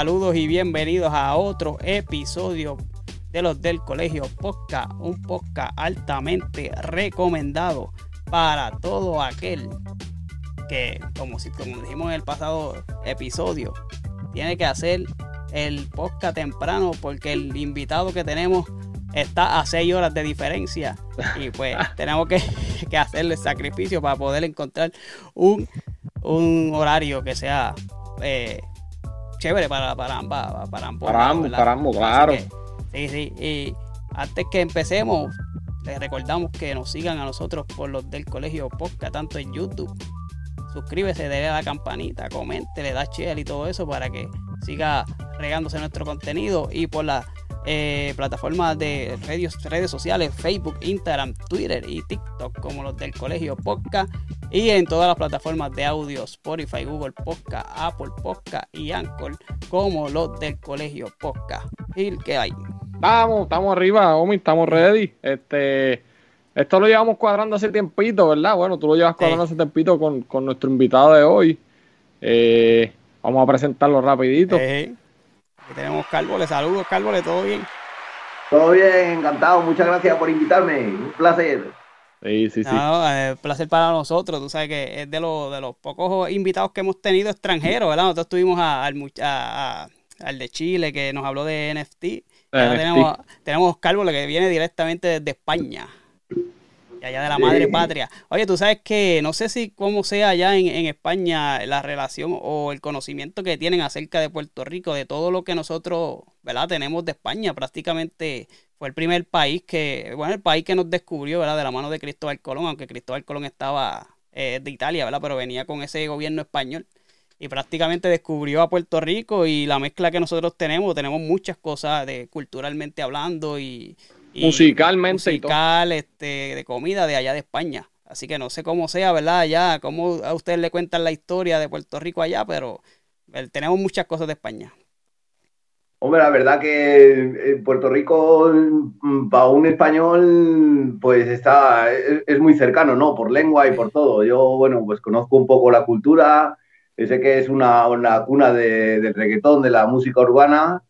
Saludos y bienvenidos a otro episodio de los del Colegio Podcast, un podcast altamente recomendado para todo aquel que, como, si, como dijimos en el pasado episodio, tiene que hacer el podcast temprano porque el invitado que tenemos está a 6 horas de diferencia y pues tenemos que, que, hacerle sacrificio para poder encontrar un, un horario que sea eh, chévere para, para, ambas, para ambos. Para ambos, para ambos, claro. sí, sí. Y antes que empecemos, les recordamos que nos sigan a nosotros por los del colegio podcast, tanto en YouTube. Suscríbese, déle a la campanita, comente, le da share y todo eso para que siga regándose nuestro contenido y por la eh, plataformas de redes, redes sociales, Facebook, Instagram, Twitter y TikTok, como los del Colegio Podcast, y en todas las plataformas de audio, Spotify, Google Podcast, Apple Podcast y Anchor, como los del Colegio Podcast. ¿Y qué hay? Estamos, estamos arriba, Omi, estamos ready. Este, esto lo llevamos cuadrando hace tiempito, ¿verdad? Bueno, tú lo llevas cuadrando hace tiempito con, con, nuestro invitado de hoy. Eh, vamos a presentarlo rapidito. Aquí tenemos Cárboles, saludos Cárboles, ¿todo bien? Todo bien, encantado, muchas gracias por invitarme, un placer. Sí, sí, sí. No, eh, placer para nosotros, tú sabes que es de, los de los pocos invitados que hemos tenido extranjeros, ¿verdad? Nosotros tuvimos a, al de Chile que nos habló de NFT. Tenemos, tenemos Cárboles que viene directamente desde España allá de la madre patria. Oye, tú sabes que no sé si cómo sea allá en, España la relación o el conocimiento que tienen acerca de Puerto Rico, de todo lo que nosotros, ¿verdad? Tenemos de España. Prácticamente fue el primer país que, bueno, el país que nos descubrió, ¿verdad? De la mano de Cristóbal Colón, aunque Cristóbal Colón estaba eh, de Italia, ¿verdad? Pero venía con ese gobierno español y prácticamente descubrió a Puerto Rico y la mezcla que nosotros tenemos, tenemos muchas cosas de culturalmente hablando y, musicalmente musical, este, de comida de allá de España. Así que no sé cómo sea, ¿verdad? Allá, cómo a ustedes le cuentan la historia de Puerto Rico allá, pero eh, tenemos muchas cosas de España. Hombre, la verdad que en Puerto Rico, mm, para un español, pues está, es, muy cercano, ¿no? Por lengua y por todo. Yo, bueno, pues conozco un poco la cultura, sé que es una, una cuna de, del reggaetón, de la música urbana,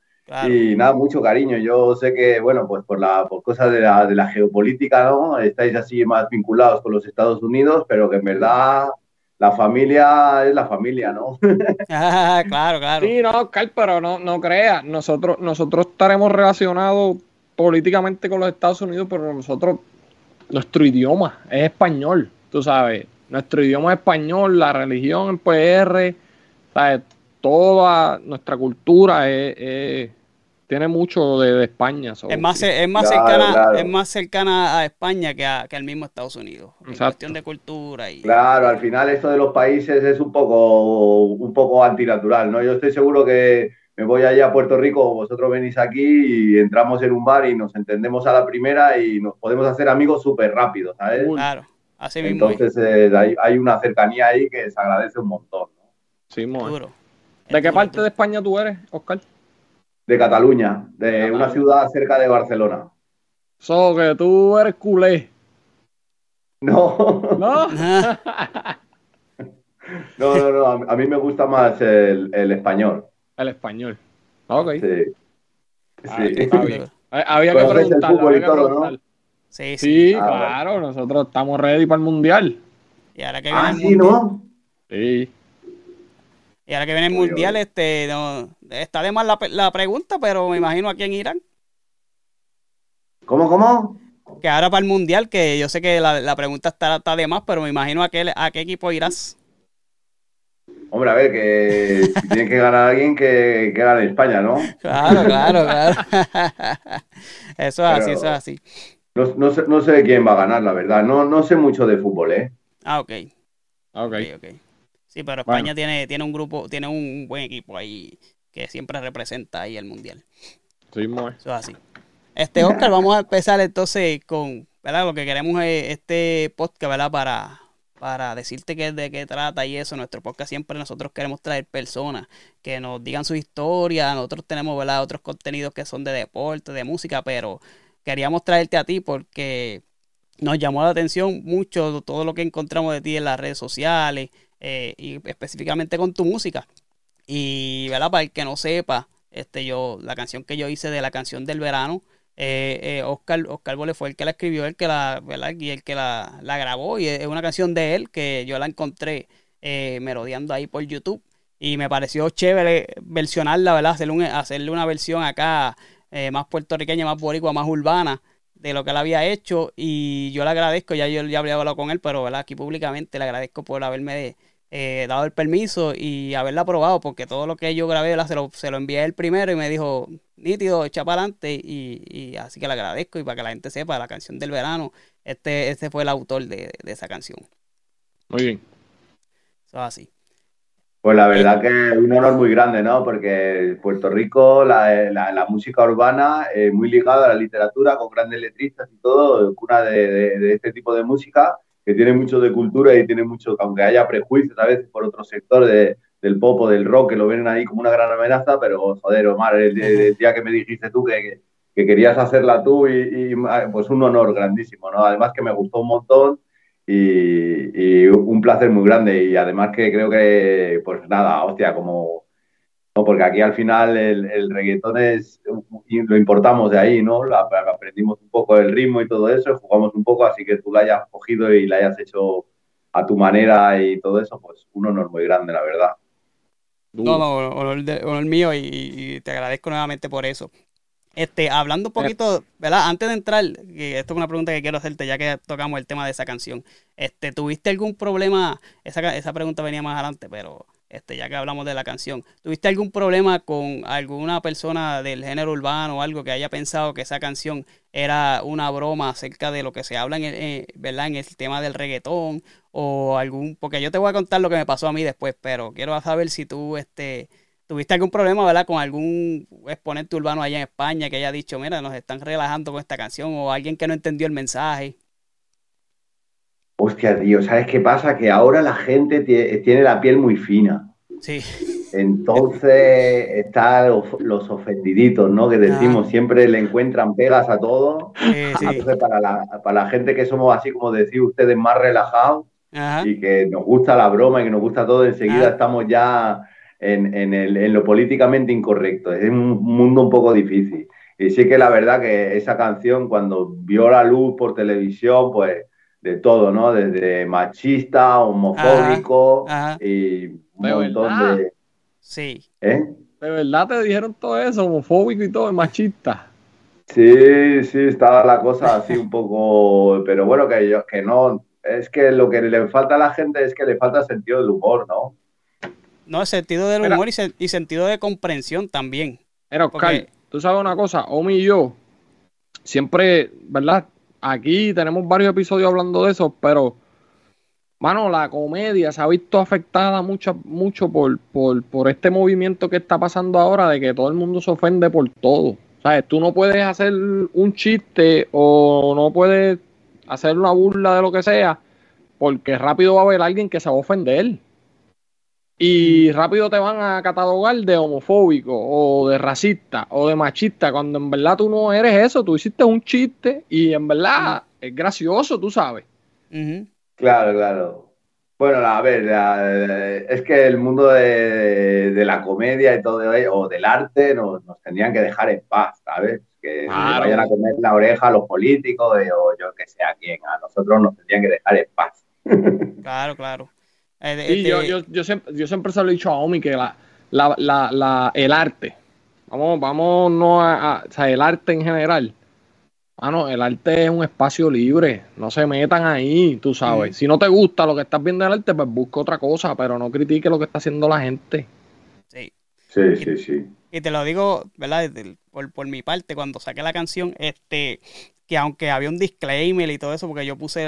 y nada, mucho cariño. Yo sé que, bueno, pues por, la, por cosas de la, de la geopolítica, ¿no? Estáis así más vinculados con los Estados Unidos, pero que en verdad la familia es la familia, ¿no? ah, claro, claro. Sí, no, Carl, pero no, no creas. Nosotros, nosotros estaremos relacionados políticamente con los Estados Unidos, pero nosotros, nuestro idioma es español, tú sabes. Nuestro idioma es español, la religión en PR, ¿sabes? Toda nuestra cultura es tiene mucho de, España. es más, es, más cercana, es más cercana a España que, a, que al mismo Estados Unidos. En cuestión de cultura. y Claro, al final esto de los países es un poco, un poco antinatural, ¿no? Yo estoy seguro que me voy allá a Puerto Rico, vosotros venís aquí y entramos en un bar y nos entendemos a la primera y nos podemos hacer amigos súper rápido, ¿sabes? Claro, así mismo. Entonces eh, hay, hay, una cercanía ahí que se agradece un montón, ¿no? Sí, muy. ¿De qué parte de España tú eres, Oscar? De Cataluña, de una ciudad cerca de Barcelona. So, que tú eres culé. No. ¿No? no, no, no. A mí me gusta más el, el español. El español. Ok. Sí. Ah, sí. Había que preguntar. ¿no? Sí, sí. sí ah, claro. Nosotros estamos ready para el mundial. Y ahora que ah, sí, ¿no? Sí. Y ahora que viene el mundial, este, no, está de más la, la, pregunta, pero me imagino a quién irán. ¿Cómo, cómo? Que ahora para el mundial, que yo sé que la, la pregunta está, está, de más, pero me imagino a qué, a qué equipo irás. Hombre, a ver, que tiene que ganar alguien que, que gane España, ¿no? Claro, claro, claro. Eso es así, eso es así. No, no, sé, no sé quién va a ganar, la verdad. No, no sé mucho de fútbol, ¿eh? Ah, ok. Ok. okay, okay. Sí, pero España tiene, tiene un grupo, tiene un buen equipo ahí que siempre representa ahí el mundial. Sí, muy. Eso es así. Este, Oscar, vamos a empezar entonces con, ¿verdad? Lo que queremos es este podcast, ¿verdad? Para, para decirte qué, de qué trata y eso. Nuestro podcast siempre nosotros queremos traer personas que nos digan su historia. Nosotros tenemos, ¿verdad? Otros contenidos que son de deporte, de música, pero queríamos traerte a ti porque nos llamó la atención mucho todo lo que encontramos de ti en las redes sociales, eh, y específicamente con tu música. Y, ¿verdad? Para el que no sepa, este, yo, la canción que yo hice de la canción del verano, eh, eh, Oscar, Oscar Bole fue el que la escribió, el que la. Y el que la, la grabó. Y es una canción de él que yo la encontré merodeando ahí por YouTube. Y me pareció chévere versionarla, ¿verdad? Hacerle, hacerle una versión acá más puertorriqueña, más boricua, más urbana de lo que él había hecho. Y yo le agradezco, ya yo ya había hablado con él, pero ¿verdad? aquí públicamente le agradezco por haberme eh, dado el permiso y haberla aprobado, porque todo lo que yo grabé Se, lo, se lo envié él primero y me dijo, nítido, echa para adelante. Y, así que le agradezco y para que la gente sepa, la canción del verano, este, este fue el autor de, de esa canción. Muy bien. Eso es así. Pues la verdad que es un honor muy grande, ¿no? Porque Puerto Rico, la, música urbana, es muy ligada a la literatura, con grandes letristas y todo, cuna de, este tipo de música, que tiene mucho de cultura y tiene mucho, aunque haya prejuicios a veces por otro sector del pop o del rock, que lo ven ahí como una gran amenaza, pero joder, Omar, el, día que me dijiste tú que, que querías hacerla tú, y, pues un honor grandísimo, ¿no? Además que me gustó un montón y, un placer muy grande y además que creo que, pues nada, hostia, como... No, porque aquí al final el, reggaetón es, lo importamos de ahí, ¿no? aprendimos un poco el ritmo y todo eso, jugamos un poco, así que tú lo hayas cogido y la hayas hecho a tu manera y todo eso, pues un honor muy grande, la verdad. No, no, honor, mío y, te agradezco nuevamente por eso. Este, hablando un poquito, ¿verdad? Antes de entrar, que esto es una pregunta que quiero hacerte ya que tocamos el tema de esa canción. Este, ¿tuviste algún problema? Esa pregunta venía más adelante, pero este, ya que hablamos de la canción, ¿tuviste algún problema con alguna persona del género urbano o algo que haya pensado que esa canción era una broma acerca de lo que se habla en el, eh, ¿verdad? en el tema del reggaetón o algún, porque yo te voy a contar lo que me pasó a mí después, pero quiero saber si tú, este, ¿Tuviste algún problema, verdad, con algún exponente urbano allá en España que haya dicho, mira, nos están relajando con esta canción o alguien que no entendió el mensaje? Hostia, tío, ¿sabes qué pasa? Que ahora la gente tiene la piel muy fina. Sí. Entonces están los ofendiditos, ¿no? Que decimos, siempre le encuentran pegas a todo. Sí, Entonces, para la, para la gente que somos así, como decir ustedes, más relajados y que nos gusta la broma y que nos gusta todo, enseguida estamos ya en, en, el, en, lo políticamente incorrecto. Es un mundo un poco difícil. Y sí que la verdad que esa canción, cuando vio la luz por televisión, pues de todo, ¿no? Desde machista, homofóbico y un montón de. Sí. ¿Eh? ¿De verdad te dijeron todo eso, homofóbico y todo, machista? Sí, sí, estaba la cosa así un poco. Pero bueno, que, yo, que no. Es que lo que le falta a la gente es que le falta sentido del humor, ¿no? No, sentido del humor y, sentido de comprensión también. Pero, Oscar, tú sabes una cosa, Omi y yo, siempre, ¿verdad? Aquí tenemos varios episodios hablando de eso, pero, mano, la comedia se ha visto afectada mucho, mucho por, por, este movimiento que está pasando ahora de que todo el mundo se ofende por todo. ¿Sabes? Tú no puedes hacer un chiste o no puedes hacer una burla de lo que sea, porque rápido va a haber alguien que se va a ofender y rápido te van a catalogar de homofóbico o de racista o de machista, cuando en verdad tú no eres eso, tú hiciste un chiste y en verdad es gracioso, tú sabes. Claro, claro. Bueno, a ver, es que el mundo de, la comedia y todo, o del arte, nos, tendrían que dejar en paz, ¿sabes? Que vayan a comer la oreja a los políticos o yo que sé a quién, a nosotros nos tendrían que dejar en paz. Claro, claro. Eh, yo, yo, yo, siempre, yo siempre se lo he dicho a Omi que la, la, la, el arte, vamos, vamos no a, o sea, el arte en general, mano, el arte es un espacio libre, no se metan ahí, tú sabes. Si no te gusta lo que estás viendo en el arte, pues busca otra cosa, pero no critique lo que está haciendo la gente. Sí. Sí, sí, sí. Y te lo digo, ¿verdad? Por, por mi parte, cuando saqué la canción, este, que aunque había un disclaimer y todo eso, porque yo puse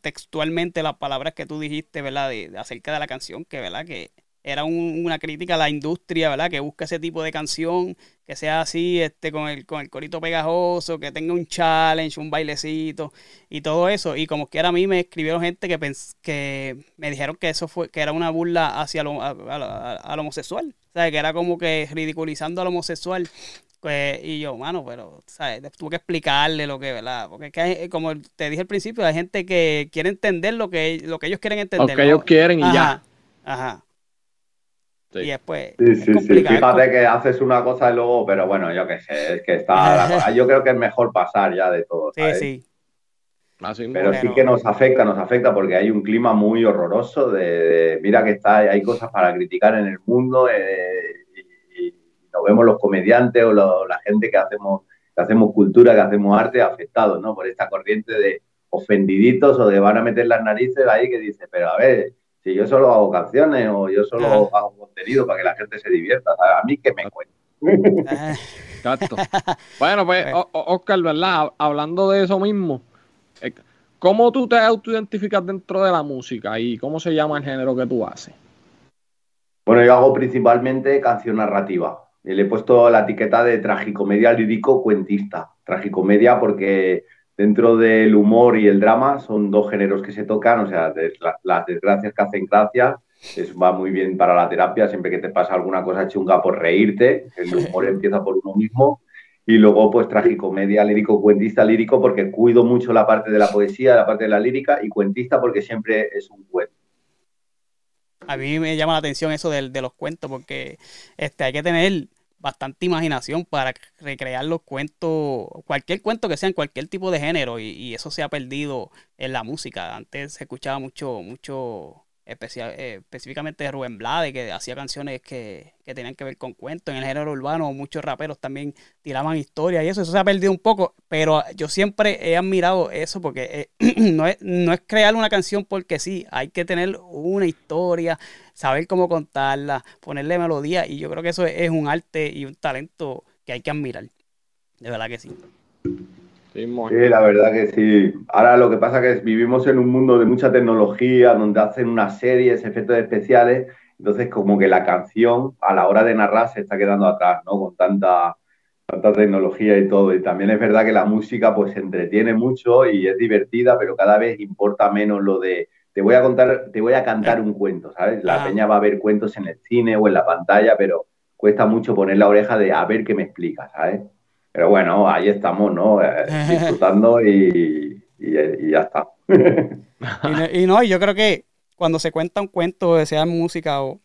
textualmente las palabras que tú dijiste, ¿verdad? De, acerca de la canción, que, ¿verdad? Que era una crítica a la industria, ¿verdad? Que busca ese tipo de canción, que sea así, este, con el, con el corito pegajoso, que tenga un challenge, un bailecito y todo eso. Y como que a mí me escribieron gente que, que me dijeron que eso fue, que era una burla hacia lo, al homosexual. Sea, que era como que ridiculizando al homosexual. Pues, y yo, mano, pero, ¿sabes? Tuve que explicarle lo que, ¿verdad? Porque es que, como te dije al principio, hay gente que quiere entender lo que, lo que ellos quieren entender. Lo que ellos quieren y ya. Ajá. Y después. Sí, sí, sí. Fíjate que haces una cosa y luego, pero bueno, yo qué sé, es que está. yo creo que es mejor pasar ya de todo. Sí, sí. Pero sí que nos afecta, nos afecta porque hay un clima muy horroroso de, mira que está, hay cosas para criticar en el mundo eh, y, nos vemos los comediantes o la gente que hacemos, que hacemos cultura, que hacemos arte afectados, ¿no? Por esta corriente de ofendiditos o de van a meter las narices ahí que dice, pero a ver, si yo solo hago canciones o yo solo hago contenido para que la gente se divierta, a mí que me cuente. Exacto. Bueno, pues, Oscar, ¿verdad? Hablando de eso mismo, ¿cómo tú te autoidentificas dentro de la música y cómo se llama el género que tú haces? Bueno, yo hago principalmente canción narrativa. Le he puesto la etiqueta de tragicomedia lírico cuentista. Tragicomedia porque dentro del humor y el drama son dos géneros que se tocan, o sea, las desgracias que hacen gracia, eso va muy bien para la terapia, siempre que te pasa alguna cosa chunga por reírte, el humor empieza por uno mismo, y luego pues tragicomedia, lírico, cuentista, lírico, porque cuido mucho la parte de la poesía, la parte de la lírica, y cuentista porque siempre es un cuento. A mí me llama la atención eso de, de los cuentos, porque este, hay que tener bastante imaginación para recrear los cuentos, cualquier cuento que sea en cualquier tipo de género, y, eso se ha perdido en la música. Antes se escuchaba mucho, mucho especial, eh, específicamente Rubén Blade, que hacía canciones que, que, tenían que ver con cuentos. En el género urbano, muchos raperos también tiraban historias y eso, eso se ha perdido un poco, pero yo siempre he admirado eso porque eh, no, es, no es crear una canción porque sí, hay que tener una historia, saber cómo contarla, ponerle melodía, y yo creo que eso es un arte y un talento que hay que admirar. De verdad que sí. Sí, la verdad que sí. Ahora lo que pasa es que vivimos en un mundo de mucha tecnología, donde hacen unas series, efectos especiales, entonces como que la canción a la hora de narrar se está quedando atrás, ¿no? Con tanta, tanta tecnología y todo. Y también es verdad que la música pues entretiene mucho y es divertida, pero cada vez importa menos lo de te voy a contar, te voy a cantar un cuento, ¿sabes? La peña va a ver cuentos en el cine o en la pantalla, pero cuesta mucho poner la oreja de a ver qué me explica, ¿sabes? Pero bueno, ahí estamos, ¿no? Eh, disfrutando y, ya está. y, no, yo creo que cuando se cuenta un cuento, sea en música o,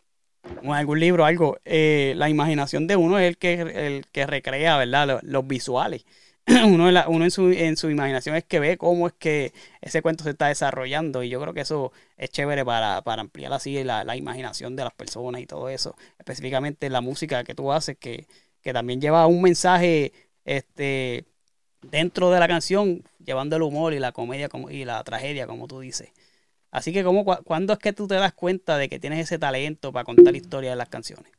en algún libro, algo, eh, la imaginación de uno es el que, el que recrea, ¿verdad? Los, visuales. uno, uno en, su, en su imaginación es que ve cómo es que ese cuento se está desarrollando y yo creo que eso es chévere para, ampliar así la, la, imaginación de las personas y todo eso. Específicamente la música que tú haces que, que también lleva un mensaje este, dentro de la canción, llevando el humor y la comedia y la tragedia, como tú dices. Así que, ¿cómo, ¿cuándo es que tú te das cuenta de que tienes ese talento para contar historias de las canciones?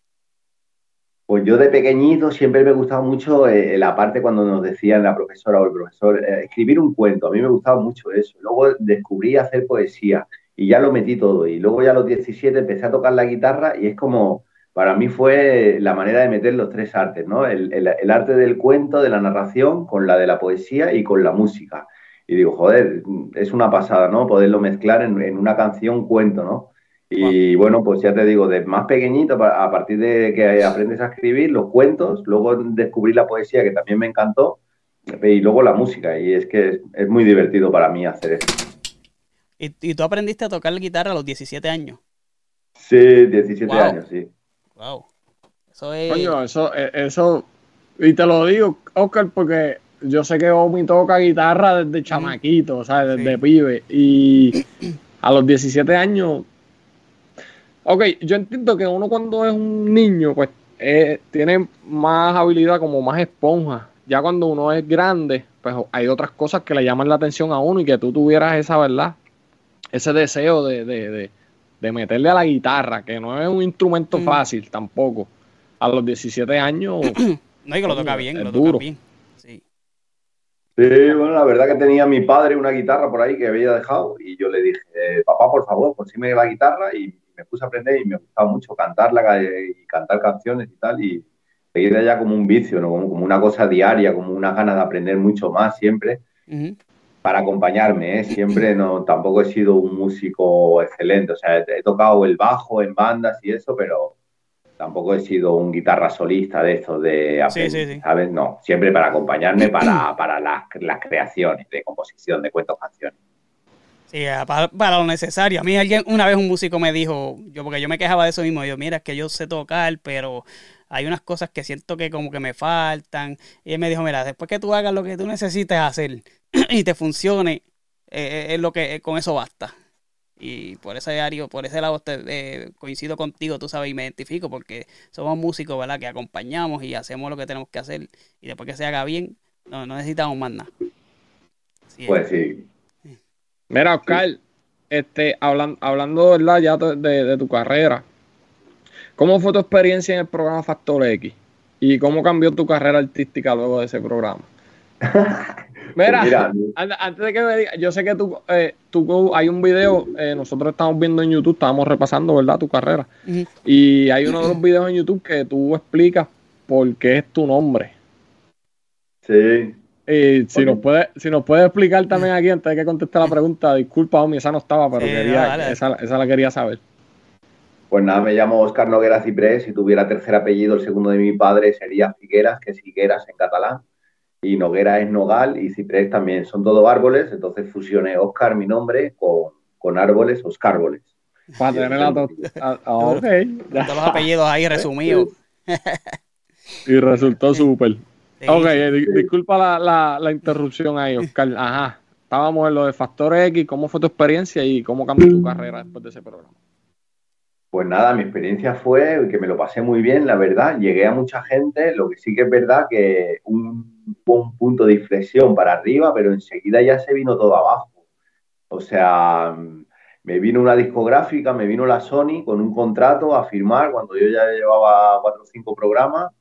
Pues yo de pequeñito siempre me gustaba mucho eh, la parte cuando nos decían la profesora o el profesor, eh, escribir un cuento, a mí me gustaba mucho eso. Luego descubrí hacer poesía y ya lo metí todo. Y luego ya a los 17 empecé a tocar la guitarra y es como, para mí fue la manera de meter los tres artes, ¿no? El, arte del cuento, de la narración, con la de la poesía y con la música. Y digo, joder, es una pasada, ¿no? Poderlo mezclar en, una canción cuento, ¿no? Y bueno, pues ya te digo, de más pequeñito, a partir de que aprendes a escribir los cuentos, luego descubrí la poesía, que también me encantó, y luego la música. Y es que es, muy divertido para mí hacer eso. ¿Y, tú aprendiste a tocar la guitarra a los 17 años? Sí, 17 años, sí. Wow. Eso es. Coño, eso, eh, eso. Y te lo digo, Oscar, porque yo sé que Omi toca guitarra desde chamaquito, o sea, desde pibe. Y a los 17 años. Ok, yo entiendo que uno cuando es un niño, pues eh, tiene más habilidad como más esponja. Ya cuando uno es grande, pues hay otras cosas que le llaman la atención a uno y que tú tuvieras esa verdad, ese deseo de de meterle a la guitarra, que no es un instrumento mm. fácil tampoco. A los 17 años. no, y que lo toca bien, lo toca bien. Sí. sí. bueno, la verdad que tenía mi padre una guitarra por ahí que había dejado y yo le dije, eh, papá, por favor, consígueme la guitarra y me puse a aprender y me gustaba mucho cantarla y cantar canciones y tal y seguir ya como un vicio, ¿no? como, una cosa diaria, como una gana de aprender mucho más siempre para acompañarme, ¿eh? siempre no, tampoco he sido un músico excelente, o sea, he, tocado el bajo en bandas y eso, pero tampoco he sido un guitarra solista de estos de ¿sabes? No, siempre para acompañarme para, para las, creaciones de composición de cuentos canciones. Sí, para, para, lo necesario. A mí alguien, una vez un músico me dijo, yo porque yo me quejaba de eso mismo, yo, mira, es que yo sé tocar, pero hay unas cosas que siento que como que me faltan. Y él me dijo, mira, después que tú hagas lo que tú necesites hacer y te funcione, eh, es lo que con eso basta. Y por ese área, por ese lado eh, coincido contigo, tú sabes, y me identifico porque somos músicos, ¿verdad? Que acompañamos y hacemos lo que tenemos que hacer. Y después que se haga bien, no, necesitamos más nada. pues sí. Mira, Oscar, este, hablando, hablando ¿verdad? ya de, de, tu carrera, ¿cómo fue tu experiencia en el programa Factor X? ¿Y cómo cambió tu carrera artística luego de ese programa? Mira, antes de que me diga, yo sé que tú, eh, tú hay un video, eh, nosotros estamos viendo en YouTube, estábamos repasando, ¿verdad? Tu carrera. Y hay uno de los videos en YouTube que tú explicas por qué es tu nombre. Sí. Y si nos puede, si nos puede explicar también aquí antes de que conteste la pregunta, disculpa, Omi, esa no estaba, pero quería, esa, esa la quería saber. Pues nada, me llamo Oscar Noguera Ciprés. Si tuviera tercer apellido, el segundo de mi padre sería Figueras, que es Figueras en catalán y Noguera es Nogal y Ciprés también. Son todos árboles, entonces fusioné Oscar, mi nombre, con, con árboles, Oscárboles. Para tener la ah, ok. Todos los apellidos ahí resumidos. y resultó súper. ok, eh, disculpa la, la, interrupción ahí, Oscar. Ajá. Estábamos en lo de Factor X. ¿Cómo fue tu experiencia y cómo cambió tu carrera después de ese programa? Pues nada, mi experiencia fue que me lo pasé muy bien, la verdad. Llegué a mucha gente, lo que sí que es verdad que un, un punto de inflexión para arriba, pero enseguida ya se vino todo abajo. O sea, me vino una discográfica, me vino la Sony con un contrato a firmar cuando yo ya llevaba cuatro o cinco programas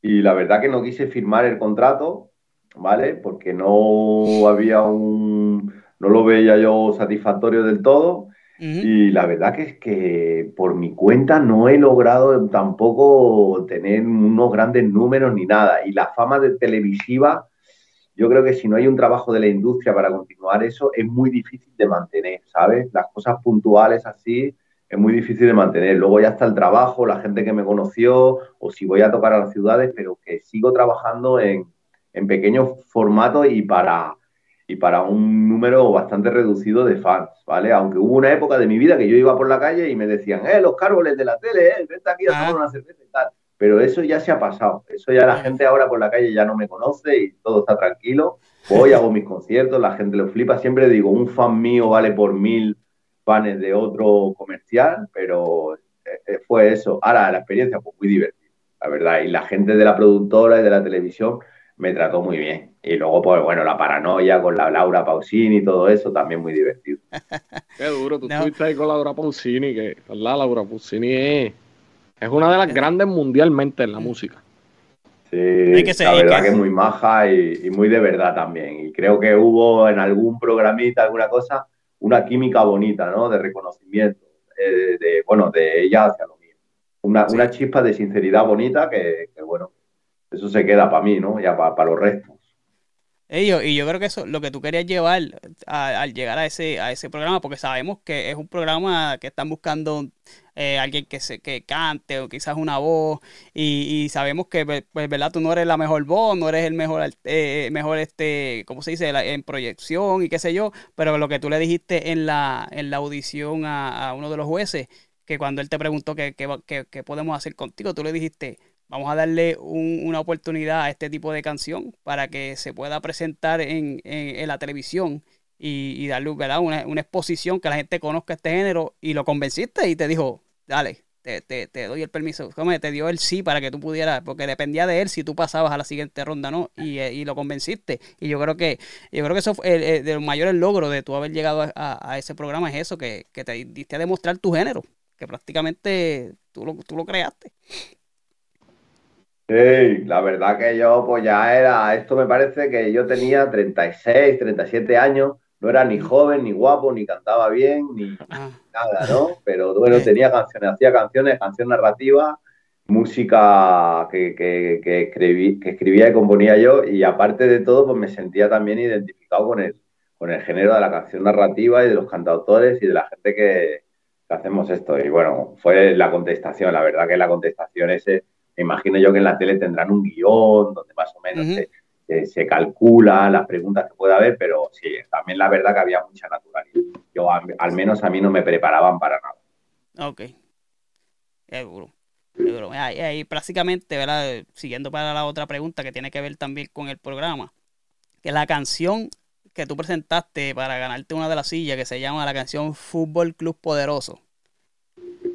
y la verdad que no quise firmar el contrato, ¿vale? Porque no había un, no lo veía yo satisfactorio del todo y la verdad que es que por mi cuenta no he logrado tampoco tener unos grandes números ni nada. Y la fama de televisiva, yo creo que si no hay un trabajo de la industria para continuar eso, es muy difícil de mantener, ¿sabes? Las cosas puntuales así es muy difícil de mantener. Luego ya está el trabajo, la gente que me conoció, o si voy a tocar a las ciudades, pero que sigo trabajando en, en pequeños formatos y para y para un número bastante reducido de fans, ¿vale? Aunque hubo una época de mi vida que yo iba por la calle y me decían, eh, los cárboles de la tele, eh, vente aquí a tomar ah. una cerveza y tal. Pero eso ya se ha pasado. Eso ya la gente ahora por la calle ya no me conoce y todo está tranquilo. Voy, hago mis conciertos, la gente lo flipa. Siempre digo, un fan mío vale por mil fans de otro comercial, pero eh, eh, fue eso. Ahora la experiencia fue muy divertida, la verdad. Y la gente de la productora y de la televisión me trató muy bien. Y luego, pues bueno, la paranoia con la Laura Pausini y todo eso, también muy divertido. Qué duro, tú estuviste ahí con Laura Pausini, que la Laura Pausini es, es una de las grandes mundialmente en la música. Sí, la verdad que, es muy maja y, muy de verdad también. Y creo que hubo en algún programita, alguna cosa, una química bonita, ¿no? De reconocimiento, eh, de, bueno, de ella hacia lo mío. Una, una chispa de sinceridad bonita que, que bueno, eso se queda para mí, ¿no? Ya para, los restos. y yo creo que eso lo que tú querías llevar al llegar a ese, a ese programa, porque sabemos que es un programa que están buscando eh, alguien que se que cante o quizás una voz y, sabemos que pues, verdad tú no eres la mejor voz no eres el mejor eh, mejor este cómo se dice en proyección y qué sé yo pero lo que tú le dijiste en la en la audición a, uno de los jueces que cuando él te preguntó qué, qué podemos hacer contigo tú le dijiste vamos a darle una oportunidad a este tipo de canción para que se pueda presentar en, la televisión y, darle Una, exposición que la gente conozca este género y lo convenciste y te dijo, dale, te, doy el permiso. Te dio el sí para que tú pudieras, porque dependía de él si tú pasabas a la siguiente ronda, ¿no? Y, lo convenciste. Y yo creo que yo creo que eso fue el, de los mayores logros de tú haber llegado a, ese programa es eso, que, te diste a demostrar tu género, que prácticamente tú lo creaste. Sí, la verdad que yo pues ya era, esto me parece que yo tenía 36, 37 años, no era ni joven, ni guapo, ni cantaba bien, ni ah. nada, ¿no? Pero bueno, tenía canciones, hacía canciones, canción narrativa, música que, que, que, escribí, que escribía y componía yo y aparte de todo pues me sentía también identificado con el, con el género de la canción narrativa y de los cantautores y de la gente que, que hacemos esto. Y bueno, fue la contestación, la verdad que la contestación ese me imagino yo que en la tele tendrán un guion donde más o menos se calcula las preguntas que pueda haber, pero sí, también la verdad que había mucha naturalidad. Yo, al, menos a mí no me preparaban para nada. Ok. Seguro. Ahí, ahí, prácticamente, ¿verdad? Siguiendo para la otra pregunta que tiene que ver también con el programa, que la canción que tú presentaste para ganarte una de las sillas, que se llama la canción Fútbol Club Poderoso,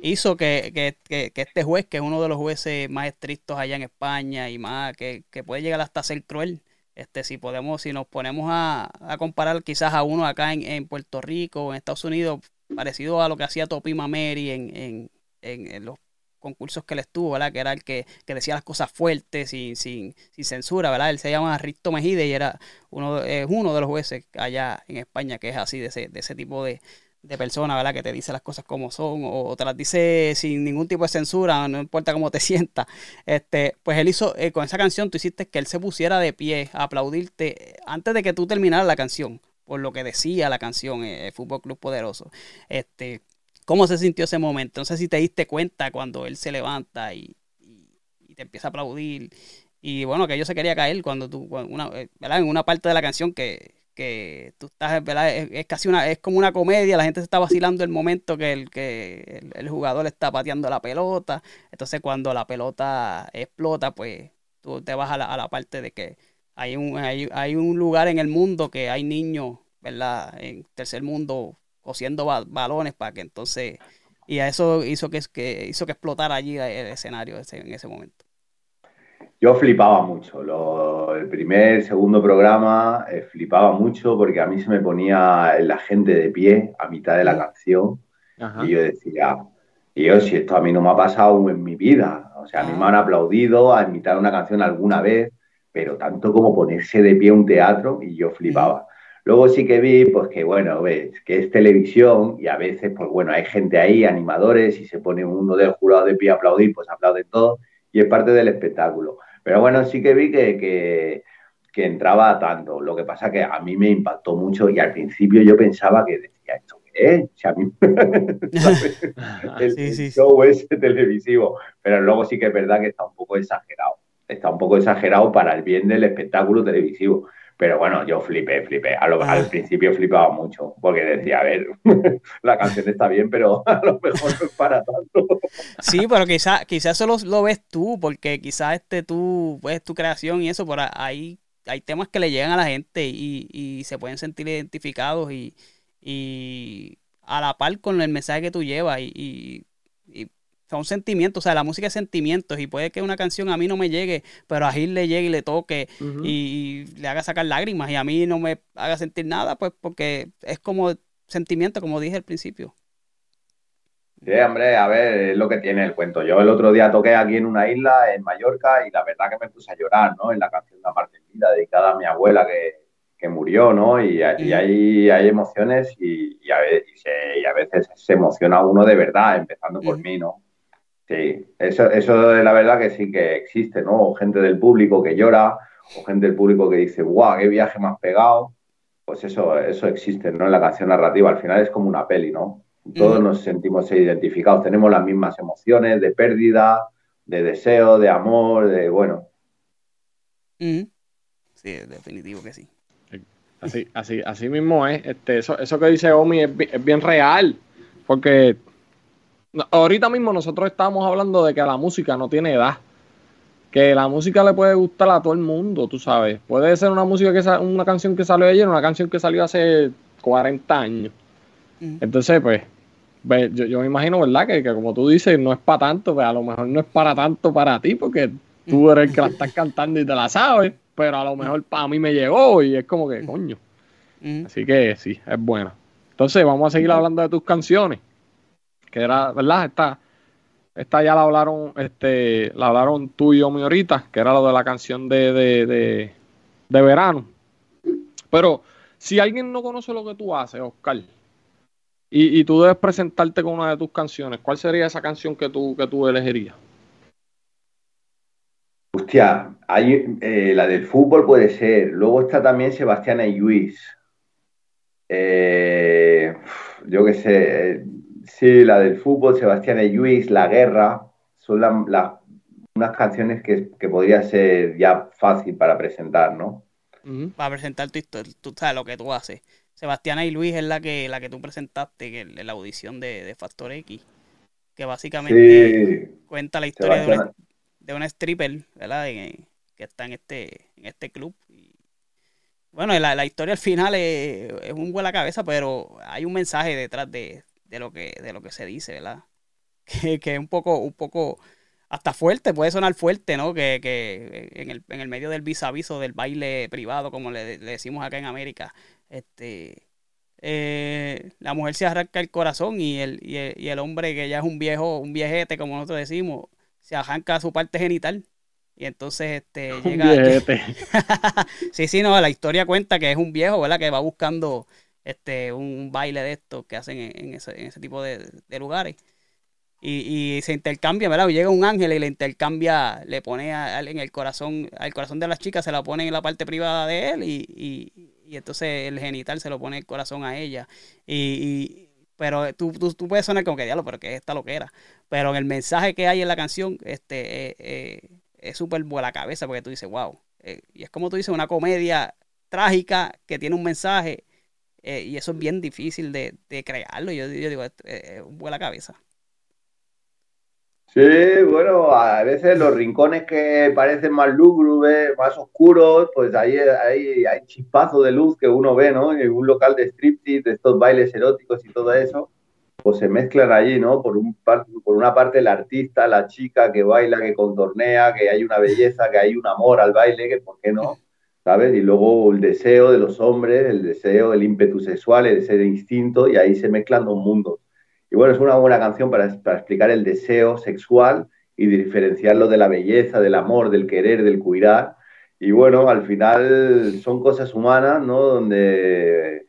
hizo que, que, que, este juez, que es uno de los jueces más estrictos allá en España y más, que, puede llegar hasta ser cruel, este, si podemos, si nos ponemos a, comparar quizás a uno acá en, Puerto Rico o en Estados Unidos, parecido a lo que hacía Topima Mary en, en, en, los concursos que él estuvo, ¿verdad? Que era el que, decía las cosas fuertes, sin, sin, sin, censura, ¿verdad? Él se llama Risto Mejide y era uno, es uno de los jueces allá en España que es así, de ese, de ese tipo de, de persona, ¿verdad? Que te dice las cosas como son o te las dice sin ningún tipo de censura, no importa cómo te sientas. Este, pues él hizo, eh, con esa canción tú hiciste que él se pusiera de pie a aplaudirte antes de que tú terminaras la canción, por lo que decía la canción eh, Fútbol Club Poderoso. Este, ¿Cómo se sintió ese momento? No sé si te diste cuenta cuando él se levanta y, te empieza a aplaudir. Y bueno, que yo se quería caer cuando tú, una, eh, ¿verdad? En una parte de la canción que, que tú estás. Es, casi una, es como una comedia, la gente se está vacilando el momento que el, que el, jugador está pateando la pelota, entonces cuando la pelota explota, pues tú te vas a la, a la parte de que hay un, hay, hay, un lugar en el mundo que hay niños, ¿verdad? En tercer mundo cosiendo balones para que entonces, y a eso hizo que, que, hizo que explotara allí el escenario en ese momento. Yo flipaba mucho. el primer, segundo programa eh, flipaba mucho porque a mí se me ponía la gente de pie a mitad de la canción y yo decía, y yo, si esto a mí no me ha pasado en mi vida, o sea, a mí me han ah. aplaudido a imitar una canción alguna vez, pero tanto como ponerse de pie un teatro y yo flipaba. Luego sí que vi, pues que bueno, ves, que es televisión y a veces, pues bueno, hay gente ahí, animadores, y se pone uno del jurado de pie a aplaudir, pues aplauden todos y es parte del espectáculo. Pero bueno, sí que vi que, que, entraba tanto. Lo que pasa que a mí me impactó mucho y al principio yo pensaba que decía, ¿esto qué es? O a mí... el, show es televisivo. Pero luego sí que es verdad que está un poco exagerado. Está un poco exagerado para el bien del espectáculo televisivo. Pero bueno, yo flipé, flipé. Al, al principio flipaba mucho, porque decía, a ver, la canción está bien, pero a lo mejor no es para tanto. Sí, pero quizás quizá eso lo, ves tú, porque quizás este tú, pues tu creación y eso, por ahí hay temas que le llegan a la gente y, y se pueden sentir identificados y, y a la par con el mensaje que tú llevas y, son sentimientos, o sea, la música es sentimientos y puede que una canción a mí no me llegue, pero a Gil le llegue y le toque y, le haga sacar lágrimas y a mí no me haga sentir nada, pues porque es como sentimiento, como dije al principio. Sí, hombre, a ver, es lo que tiene el cuento. Yo el otro día toqué aquí en una isla, en Mallorca, y la verdad que me puse a llorar, ¿no? En la canción de Aparte Vida, dedicada a mi abuela que, murió, ¿no? Y, y hay, hay, emociones y, y, a veces, y, a veces, se emociona uno de verdad, empezando por mí, ¿no? Sí, eso, eso la verdad que sí que existe, ¿no? gente del público que llora, o gente del público que dice, guau, qué viaje más pegado. Pues eso, eso existe, ¿no? En la canción narrativa, al final es como una peli, ¿no? Todos nos sentimos identificados, tenemos las mismas emociones de pérdida, de deseo, de amor, de bueno. Sí, definitivo que sí. Así, así, así mismo es. Este, eso, eso que dice Omi es, es bien real, porque ahorita mismo nosotros estamos hablando de que la música no tiene edad. Que la música le puede gustar a todo el mundo, tú sabes. Puede ser una música que una canción que salió ayer, una canción que salió hace 40 años. Entonces, pues, yo, me imagino, ¿verdad? Que, como tú dices, no es para tanto, pues a lo mejor no es para tanto para ti, porque tú eres el que la estás cantando y te la sabes, pero a lo mejor para mí me llegó y es como que, coño. Así que sí, es buena. Entonces, vamos a seguir hablando de tus canciones que era, ¿verdad? Esta, ya la hablaron, este, la hablaron tú y yo ahorita, que era lo de la canción de, de, de, verano. Pero si alguien no conoce lo que tú haces, Oscar, y, y, tú debes presentarte con una de tus canciones, ¿cuál sería esa canción que tú, que tú elegirías? Hostia, eh, la del fútbol puede ser. Luego está también Sebastián Luis. Eh, yo qué sé, Sí, la del fútbol, Sebastián Lluís, La Guerra, son las unas canciones que, que podría ser ya fácil para presentar, ¿no? Para presentar tu historia, tú sabes lo que tú haces. Sebastiana y Luis es la que, la que tú presentaste en la audición de, de Factor X, que básicamente cuenta la historia de una, de una, stripper, ¿verdad? que está en este, en este club. Y, bueno, la, la, historia al final es, es un buena cabeza, pero hay un mensaje detrás de, de, lo, que, de lo que se dice, ¿verdad? Que, que es un poco, un poco hasta fuerte, puede sonar fuerte, ¿no? Que, que en, el, en el medio del vis del baile privado, como le, decimos acá en América, este eh, la mujer se arranca el corazón y el, y el, y el hombre que ya es un viejo, un viejete, como nosotros decimos, se arranca su parte genital. Y entonces este llega. sí, sí, no, la historia cuenta que es un viejo, ¿verdad? Que va buscando este un baile de estos que hacen en, ese, en ese, tipo de, de lugares y, se intercambia, ¿verdad? Llega un ángel y le intercambia, le pone en el corazón, al corazón de las chicas se la pone en la parte privada de él y, entonces el genital se lo pone el corazón a ella. Y, pero tú, tú, puedes sonar como que diablo, pero que esta lo que era. Pero en el mensaje que hay en la canción, este eh, eh, es súper buena cabeza porque tú dices, wow. Eh, y es como tú dices, una comedia trágica que tiene un mensaje y eso es bien difícil de, crearlo. Yo, yo digo, es buena cabeza. Sí, bueno, a veces los rincones que parecen más lúgubres, más oscuros, pues ahí hay, chispazos de luz que uno ve, ¿no? En un local de striptease, de estos bailes eróticos y todo eso, pues se mezclan allí, ¿no? Por, un, por una parte el artista, la chica que baila, que contornea, que hay una belleza, que hay un amor al baile, que por qué no, ¿sabes? Y luego el deseo de los hombres, el deseo, el ímpetu sexual, ese instinto, y ahí se mezclan dos mundos. Y bueno, es una buena canción para, explicar el deseo sexual y diferenciarlo de la belleza, del amor, del querer, del cuidar. Y bueno, al final son cosas humanas, ¿no? Donde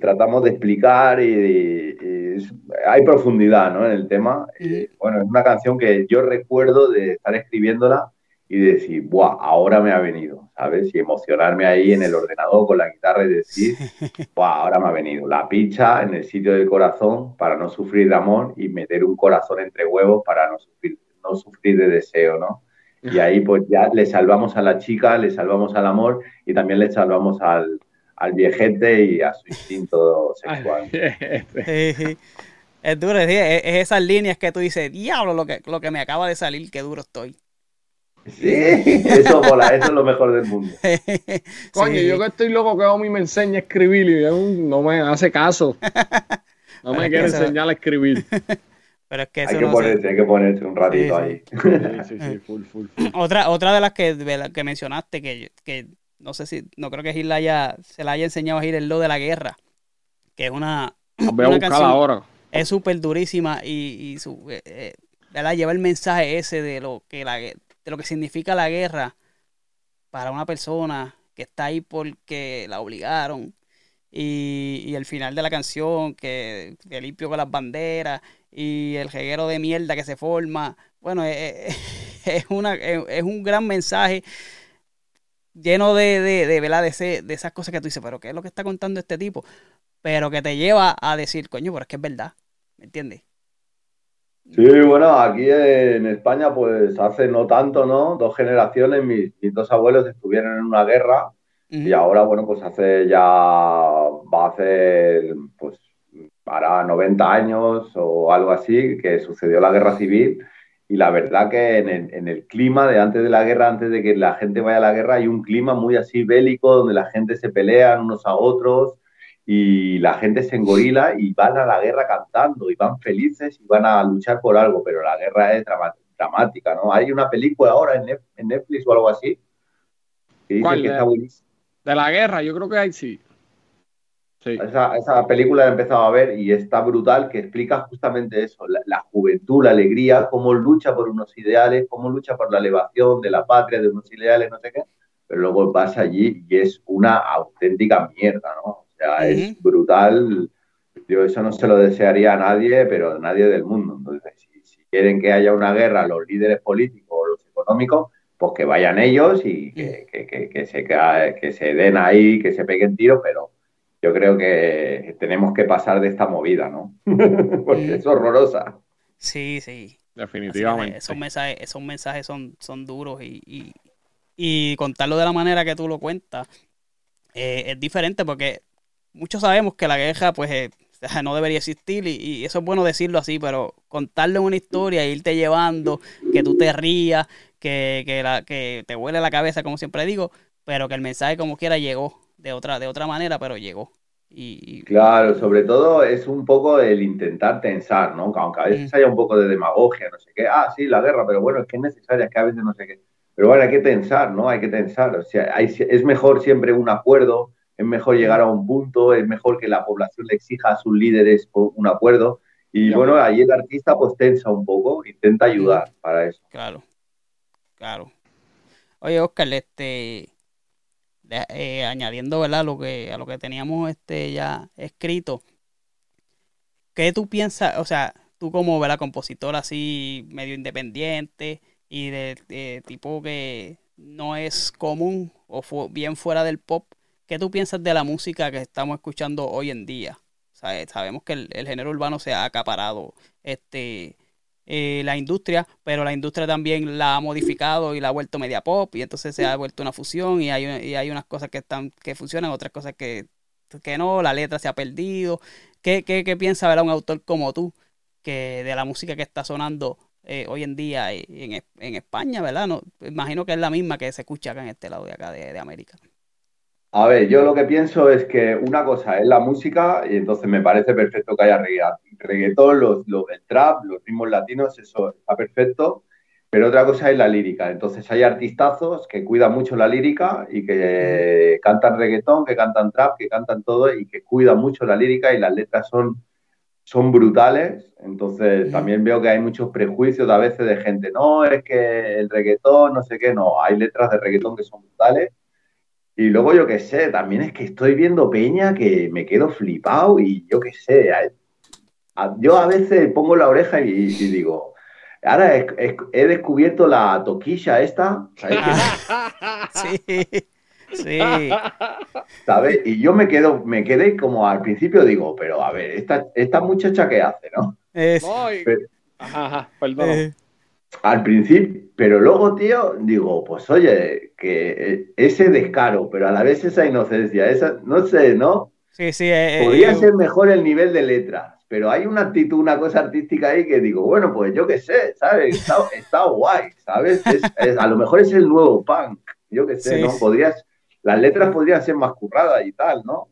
tratamos de explicar y, hay profundidad, ¿no? En el tema. Y, bueno, es una canción que yo recuerdo de estar escribiéndola y decir, ¡buah! Ahora me ha venido, ¿sabes? Y emocionarme ahí en el ordenador con la guitarra y decir, ¡buah! Ahora me ha venido. La picha en el sitio del corazón para no sufrir de amor y meter un corazón entre huevos para no sufrir, no sufrir de deseo, ¿no? Y ahí pues ya le salvamos a la chica, le salvamos al amor y también le salvamos al, al viejete y a su instinto sexual. Es duro, es, es esas líneas que tú dices, diablo, lo que, lo que me acaba de salir, qué duro estoy. Sí, eso mola, eso es lo mejor del mundo. Coño, yo que estoy loco que Omi me enseña a escribir y no me hace caso. No me quiere enseñar a escribir. Pero es que hay, que ponerse, hay que ponerse un ratito ahí. Sí, sí, full, full, Otra, otra de las que, que mencionaste, que, que no sé si, no creo que Gil haya, se la haya enseñado a Gil el lo de la guerra, que es una, Voy a buscar ahora. Es súper durísima y, y su, eh, eh lleva el mensaje ese de lo que la, de lo que significa la guerra para una persona que está ahí porque la obligaron. Y, el final de la canción, que, limpio con las banderas y el reguero de mierda que se forma. Bueno, es, es, una, es un gran mensaje lleno de, de, de, de, de esas cosas que tú dices, pero ¿qué es lo que está contando este tipo? Pero que te lleva a decir, coño, pero es que es verdad, ¿me entiendes? Sí, bueno, aquí en España, pues hace no tanto, ¿no? Dos generaciones, mis, dos abuelos estuvieron en una guerra y ahora, bueno, pues hace ya, va a hacer, pues, para 90 años o algo así, que sucedió la guerra civil. Y la verdad que en el, en el, clima de antes de la guerra, antes de que la gente vaya a la guerra, hay un clima muy así bélico, donde la gente se pelea unos a otros, y la gente se engorila y van a la guerra cantando y van felices y van a luchar por algo, pero la guerra es dramática, ¿no? Hay una película ahora en Netflix o algo así que dice que de, está buenísima. De la guerra, yo creo que hay sí. sí. Esa, esa, película la he empezado a ver y está brutal, que explica justamente eso, la, la, juventud, la alegría, cómo lucha por unos ideales, cómo lucha por la elevación de la patria, de unos ideales, no sé qué, pero luego vas allí y es una auténtica mierda, ¿no? Sea, es brutal. Yo eso no se lo desearía a nadie, pero a nadie del mundo. Entonces, si, quieren que haya una guerra los líderes políticos o los económicos, pues que vayan ellos y que, que, se, que se den ahí, que se peguen tiros, pero yo creo que tenemos que pasar de esta movida, ¿no? Porque es horrorosa. Sí, sí. Definitivamente. Esos mensajes, esos mensajes son, son duros y, y, contarlo de la manera que tú lo cuentas eh, es diferente porque muchos sabemos que la guerra pues eh, no debería existir y, eso es bueno decirlo así, pero contarle una historia, irte llevando, que tú te rías, que, que, la, que te huele la cabeza como siempre digo, pero que el mensaje como quiera llegó de otra, de otra manera, pero llegó. Y, Claro, sobre todo es un poco el intentar tensar, ¿no? Aunque a veces haya un poco de demagogia, no sé qué, ah, sí, la guerra, pero bueno, es que es necesaria, es que a veces no sé qué. Pero bueno, hay que tensar, ¿no? Hay que tensar. O sea, es mejor siempre un acuerdo, es mejor llegar a un punto, es mejor que la población le exija a sus líderes un acuerdo. Y bueno, ahí el artista pues tensa un poco, intenta ayudar para eso. Claro, claro. Oye, Oscar, este, eh, añadiendo ¿verdad? Lo que, a lo que teníamos este, ya escrito, ¿qué tú piensas, o sea, tú como ¿verdad? compositor así medio independiente y de, tipo que no es común o bien fuera del pop, ¿qué tú piensas de la música que estamos escuchando hoy en día? sabemos que el, género urbano se ha acaparado este eh, la industria, pero la industria también la ha modificado y la ha vuelto media pop y entonces se ha vuelto una fusión y hay, y hay unas cosas que están que funcionan, otras cosas que, que no, la letra se ha perdido. ¿Qué, qué, qué piensa un autor como tú que de la música que está sonando eh, hoy en día en, en España, ¿verdad? No, imagino que es la misma que se escucha acá en este lado de acá de América. A ver, yo lo que pienso es que una cosa es la música y entonces me parece perfecto que haya reggaetón, los, el trap, los ritmos latinos, eso está perfecto, pero otra cosa es la lírica. Entonces hay artistazos que cuidan mucho la lírica y que cantan reggaetón, que cantan trap, que cantan todo y que cuidan mucho la lírica y las letras son, son brutales. Entonces también veo que hay muchos prejuicios a veces de gente, no, es que el reggaetón, no sé qué, no, hay letras de reggaetón que son brutales y luego yo qué sé, también es que estoy viendo Peña que me quedo flipado y yo qué sé. Yo a veces pongo la oreja y, digo, ahora he, descubierto la toquilla esta. sí, sí. ¿Sabes? Y yo me quedo, me quedé como al principio digo, pero a ver, esta, esta muchacha qué hace, ¿no? Es... ajá, perdón. Eh, al principio, pero luego, tío, digo, pues oye, que ese descaro, pero a la vez esa inocencia, esa, no sé, ¿no? Sí, sí. Eh, eh, Podría ser mejor el nivel de letras, pero hay una actitud, una cosa artística ahí que digo, bueno, pues yo qué sé, ¿sabes? Está, está guay, ¿sabes? a lo mejor es el nuevo punk, yo qué sé, ¿no? Podrías, las letras podrían ser más curradas y tal, ¿no?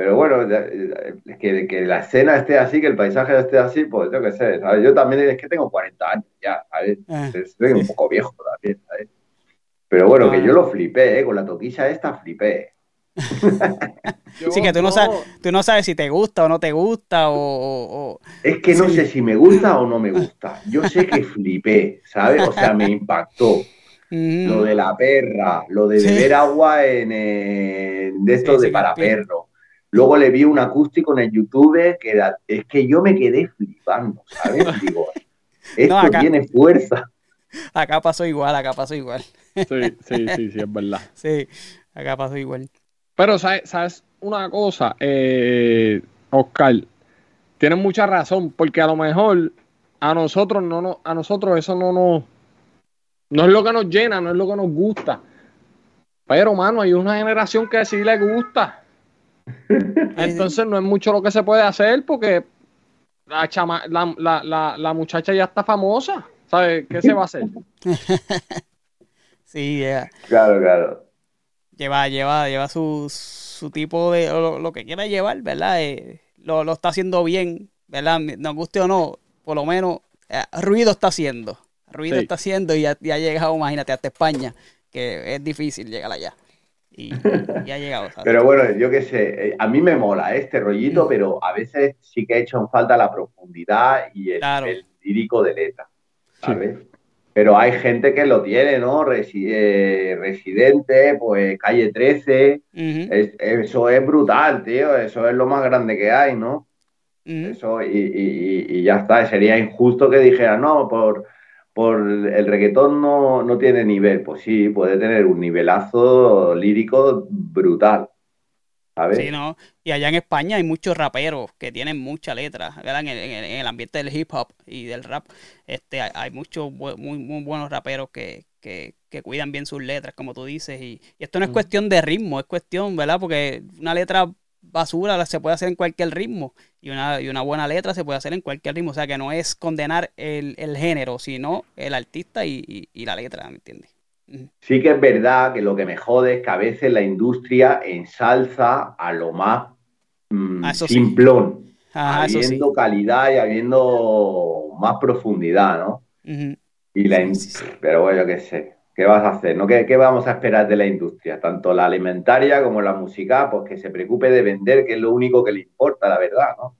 Pero bueno, que, que la escena esté así, que el paisaje esté así, pues yo qué sé, ¿sabes? Yo también es que tengo 40 años ya, ¿sabes? Ah, Estoy un poco viejo también, ¿sabes? Pero bueno, que ah. yo lo flipé, ¿eh? Con la toquilla esta flipé. sí, que tú no, sabes, tú no sabes si te gusta o no te gusta o... Es que no sé si me gusta o no me gusta. Yo sé que flipé, ¿sabes? O sea, me impactó. Lo de la perra, lo de beber agua en, de esto de para perro Luego le vi un acústico en el YouTube que era, es que yo me quedé flipando, ¿sabes? Digo, esto tiene fuerza. Acá pasó igual, acá pasó igual. Sí, sí, sí, sí, es verdad. Sí, acá pasó igual. Pero, ¿sabes, una cosa, eh, Oscar? Tienes mucha razón, porque a lo mejor a nosotros no, no a nosotros eso no nos no es lo que nos llena, no es lo que nos gusta. Pero, mano, hay una generación que sí le gusta. Entonces no es mucho lo que se puede hacer porque la, la, la, muchacha ya está famosa. ¿Sabes qué se va a hacer? sí, Claro, claro. Lleva, lleva, lleva su, su tipo de lo, que quiera llevar, ¿verdad? Eh, lo, lo, está haciendo bien, ¿verdad? Nos guste o no, por lo menos eh, ruido está haciendo. Ruido está haciendo y ya, ya ha llegado, imagínate, hasta España, que es difícil llegar allá y, ha llegado. Pero bueno, yo qué sé, eh, a mí me mola este rollito, pero a veces sí que he hecho en falta la profundidad y el, lírico de letra, ¿sabes? Pero hay gente que lo tiene, ¿no? Eh, residente, pues calle 13. eso es brutal, tío. Eso es lo más grande que hay, ¿no? Eso, y, y, ya está. Sería injusto que dijera, no, por por el reggaetón no, no, tiene nivel. Pues sí, puede tener un nivelazo lírico brutal. ¿sabes? Sí, ¿no? Y allá en España hay muchos raperos que tienen mucha letra, ¿verdad? En el, en el, ambiente del hip hop y del rap, este, hay, muchos muy, muy buenos raperos que, que, que, cuidan bien sus letras, como tú dices. Y, esto no es cuestión de ritmo, es cuestión, ¿verdad? Porque una letra basura se puede hacer en cualquier ritmo y una, y una buena letra se puede hacer en cualquier ritmo. O sea que no es condenar el, el género, sino el artista y, y, la letra, ¿me entiendes? Sí que es verdad que lo que me jode es que a veces la industria ensalza a lo más mmm, simplón, habiendo calidad y habiendo más profundidad, ¿no? y la Pero bueno, qué sé. ¿Qué vas a hacer? ¿no? ¿Qué, ¿Qué, vamos a esperar de la industria? Tanto la alimentaria como la música, pues que se preocupe de vender, que es lo único que le importa, la verdad, ¿no?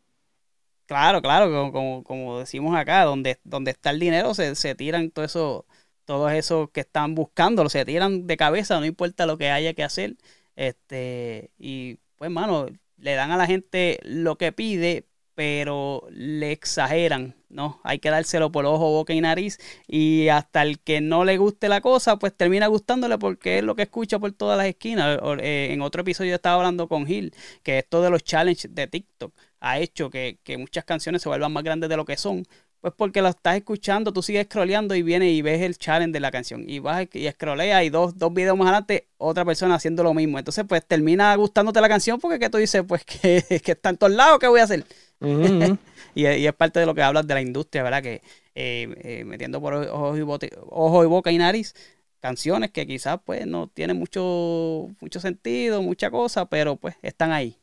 Claro, claro, como, como, decimos acá, donde, donde está el dinero se, se tiran todo eso, todos esos que están buscándolo, se tiran de cabeza, no importa lo que haya que hacer. Este, y pues, mano, le dan a la gente lo que pide, pero le exageran, ¿no? Hay que dárselo por ojo, boca y nariz y hasta el que no le guste la cosa, pues termina gustándole porque es lo que escucha por todas las esquinas. Eh, en otro episodio estaba hablando con Gil, que esto de los challenges de TikTok ha hecho que, muchas canciones se vuelvan más grandes de lo que son. Pues porque lo estás escuchando, tú sigues scrolleando y vienes y ves el challenge de la canción. Y vas y scrolleas y dos, dos videos más adelante, otra persona haciendo lo mismo. Entonces, pues termina gustándote la canción porque que tú dices, pues que, que está en todos lados, ¿qué voy a hacer? y, es parte de lo que hablas de la industria, ¿verdad? Que eh, eh, metiendo por ojos y, y boca y nariz canciones que quizás pues no tienen mucho, mucho sentido, mucha cosa, pero pues están ahí.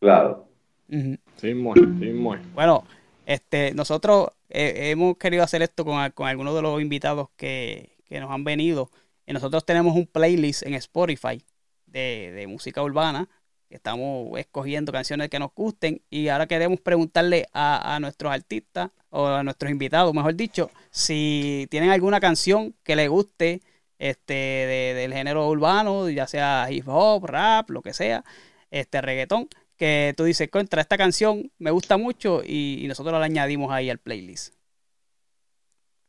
Claro. Sí, muy, sí, muy. Bueno, este, nosotros eh, hemos querido hacer esto con, con algunos de los invitados que, que, nos han venido. Y nosotros tenemos un playlist en Spotify de, de música urbana Estamos escogiendo canciones que nos gusten y ahora queremos preguntarle a, nuestros artistas o a nuestros invitados, mejor dicho, si tienen alguna canción que les guste este, del género urbano, ya sea hip hop, rap, lo que sea, este reggaetón, que tú dices, contra esta canción me gusta mucho y, y nosotros la añadimos ahí al playlist.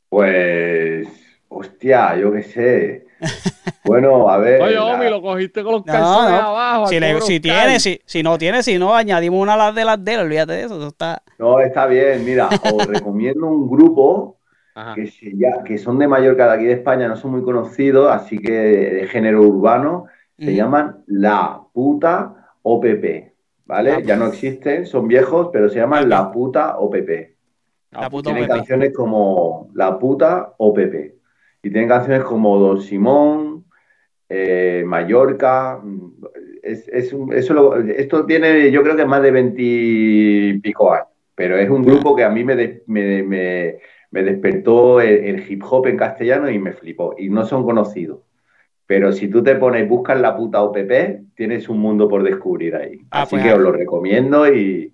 Pues, hostia, yo qué sé. Bueno, a ver. Oye, Omi, lo cogiste con los calzones abajo. Si, si tiene, si, si, no tiene, si no, añadimos una las de las de olvídate de eso. está... No, está bien, mira, os recomiendo un grupo que, ya, que son de Mallorca, de aquí de España, no son muy conocidos, así que de género urbano, se llaman La Puta OPP, ¿vale? Ya no existen, son viejos, pero se llaman La Puta OPP. La puta Tienen canciones como La Puta OPP. Y tienen canciones como Don Simón, eh, Mallorca. Es, eso esto tiene, yo creo que más de 20 y pico años, pero es un grupo que a mí me, me, despertó el, hip hop en castellano y me flipó. Y no son conocidos. Pero si tú te pones, buscas la puta OPP, tienes un mundo por descubrir ahí. Ah, Así pues que os lo recomiendo y,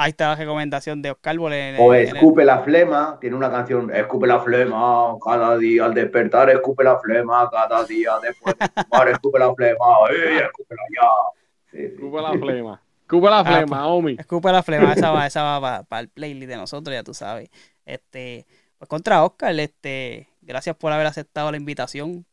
Ahí está la recomendación de Oscar Bole. O Escupe la flema, tiene una canción, Escupe la flema, cada día al despertar, escupe la flema, cada día después de fumar, escupe la flema, ¡eh, escúpela ya! Escupe la flema. Escupe la ah, flema, pues, Omi. Escupe la flema, esa va, esa va para, el playlist de nosotros, ya tú sabes. Este, pues contra Oscar, este, gracias por haber aceptado la invitación.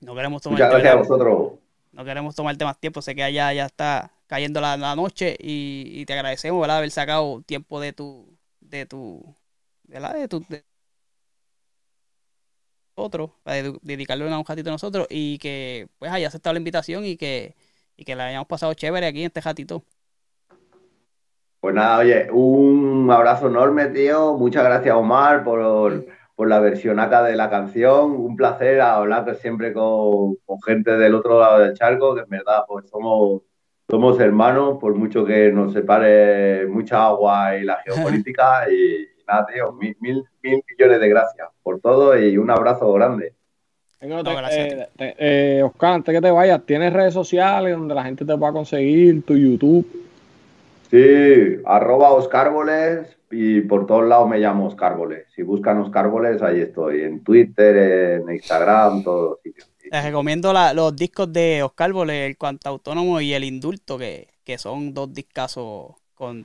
No queremos tomar Muchas gracias a vosotros. No queremos tomarte más tiempo, sé que allá ya está cayendo la, noche y, te agradecemos, ¿verdad? Haber sacado tiempo de tu, de tu, ¿verdad? De tu, de otro, para dedicarle un ratito a nosotros y que pues haya aceptado la invitación y que, y que la hayamos pasado chévere aquí en este ratito. Pues nada, oye, un abrazo enorme, tío. Muchas gracias, Omar, por, por la versión acá de la canción. Un placer hablar siempre con, con, gente del otro lado del charco, que en verdad pues somos somos hermanos, por mucho que nos separe mucha agua y la geopolítica. y nada, tío, mil, mil, millones de gracias por todo y un abrazo grande. Eh, eh, Oscar, antes que te vayas, ¿tienes redes sociales donde la gente te pueda conseguir, tu YouTube? Sí, arroba Oscarboles y por todos lados me llamo Oscarboles. Si buscan Oscarboles, ahí estoy, en Twitter, en Instagram, todos los sitios. Les recomiendo los discos de Oscar Bole, el Autónomo y el Indulto, que, son dos discazos con,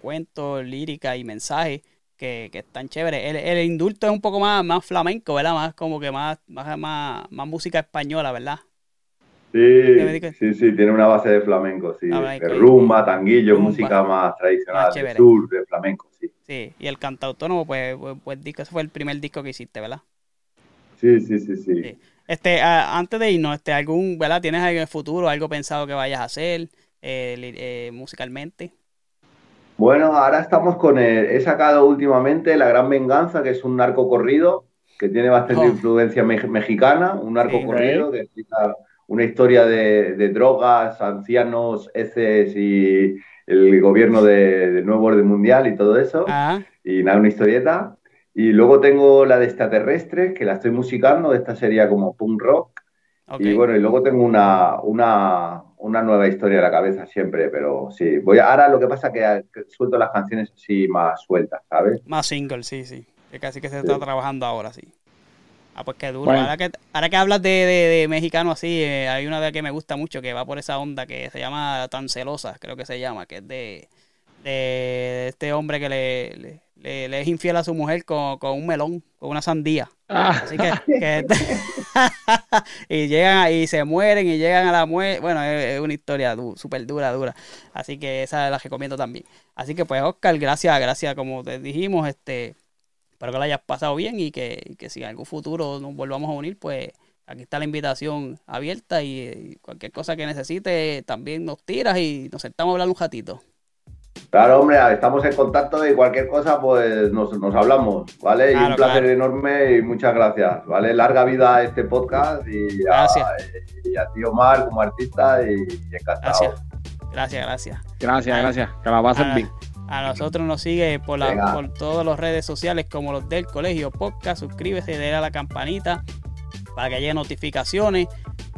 cuentos, lírica y mensajes que, están chéveres. El, Indulto es un poco más, más flamenco, ¿verdad? Más como que más, más, más, música española, ¿verdad? Sí, sí, sí, tiene una base de flamenco, sí. Ah, de rumba, tanguillo, música más tradicional del sur, de flamenco, sí. Sí, y el cantautónomo, pues, pues, pues, disco, ese fue el primer disco que hiciste, ¿verdad? Sí, sí, sí, sí. Este, antes de irnos, este, algún, ¿verdad? ¿Tienes algo en el futuro, algo pensado que vayas a hacer eh, eh, musicalmente? Bueno, ahora estamos con el, he sacado últimamente La Gran Venganza, que es un narco corrido, que tiene bastante oh. influencia mexicana, un narco corrido que explica una historia de, drogas, ancianos, heces y el gobierno del nuevo orden mundial y todo eso. Ah. Y nada, una historieta. Y luego tengo la de extraterrestres, que la estoy musicando, esta sería como punk rock. Y bueno, y luego tengo una, una, una, nueva historia en la cabeza siempre, pero sí, voy ahora lo que pasa es que suelto las canciones así más sueltas, ¿sabes? Más single, sí, sí. Que casi que se está trabajando ahora, sí. Ah, pues qué duro. Ahora, que, ahora que hablas de, de, mexicano así, eh, hay una de que me gusta mucho que va por esa onda que se llama Tan Celosa, creo que se llama, que es de, de este hombre que le, le, es infiel a su mujer con, un melón, con una sandía. Ah. Así que, y llegan y se mueren y llegan a la muerte. Bueno, es, una historia súper dura, dura. Así que esa la recomiendo también. Así que pues Oscar, gracias, gracias, como te dijimos, este espero que lo hayas pasado bien y que, si en algún futuro nos volvamos a unir, pues aquí está la invitación abierta y, cualquier cosa que necesite también nos tiras y nos sentamos a hablar un ratito. Claro, hombre, estamos en contacto y cualquier cosa, pues nos, hablamos, ¿vale? y un placer enorme y muchas gracias, ¿vale? Larga vida a este podcast y a, y a ti, Omar, como artista y, encantado. Gracias, gracias, gracias. Gracias, gracias. Que la pasen bien. A nosotros nos sigue por, la, por todas las redes sociales como los del Colegio Podcast. Suscríbete y dale a la campanita para que haya notificaciones,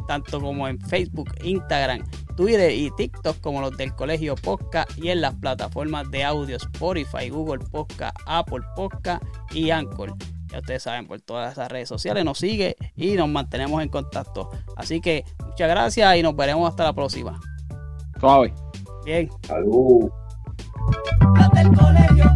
tanto como en Facebook, Instagram, Twitter y TikTok como los del Colegio Podcast y en las plataformas de audio Spotify, Google Podcast, Apple Podcast y Anchor. Ya ustedes saben, por todas esas redes sociales nos sigue y nos mantenemos en contacto. Así que muchas gracias y nos veremos hasta la próxima. Suave. Bien. Salud. del colegio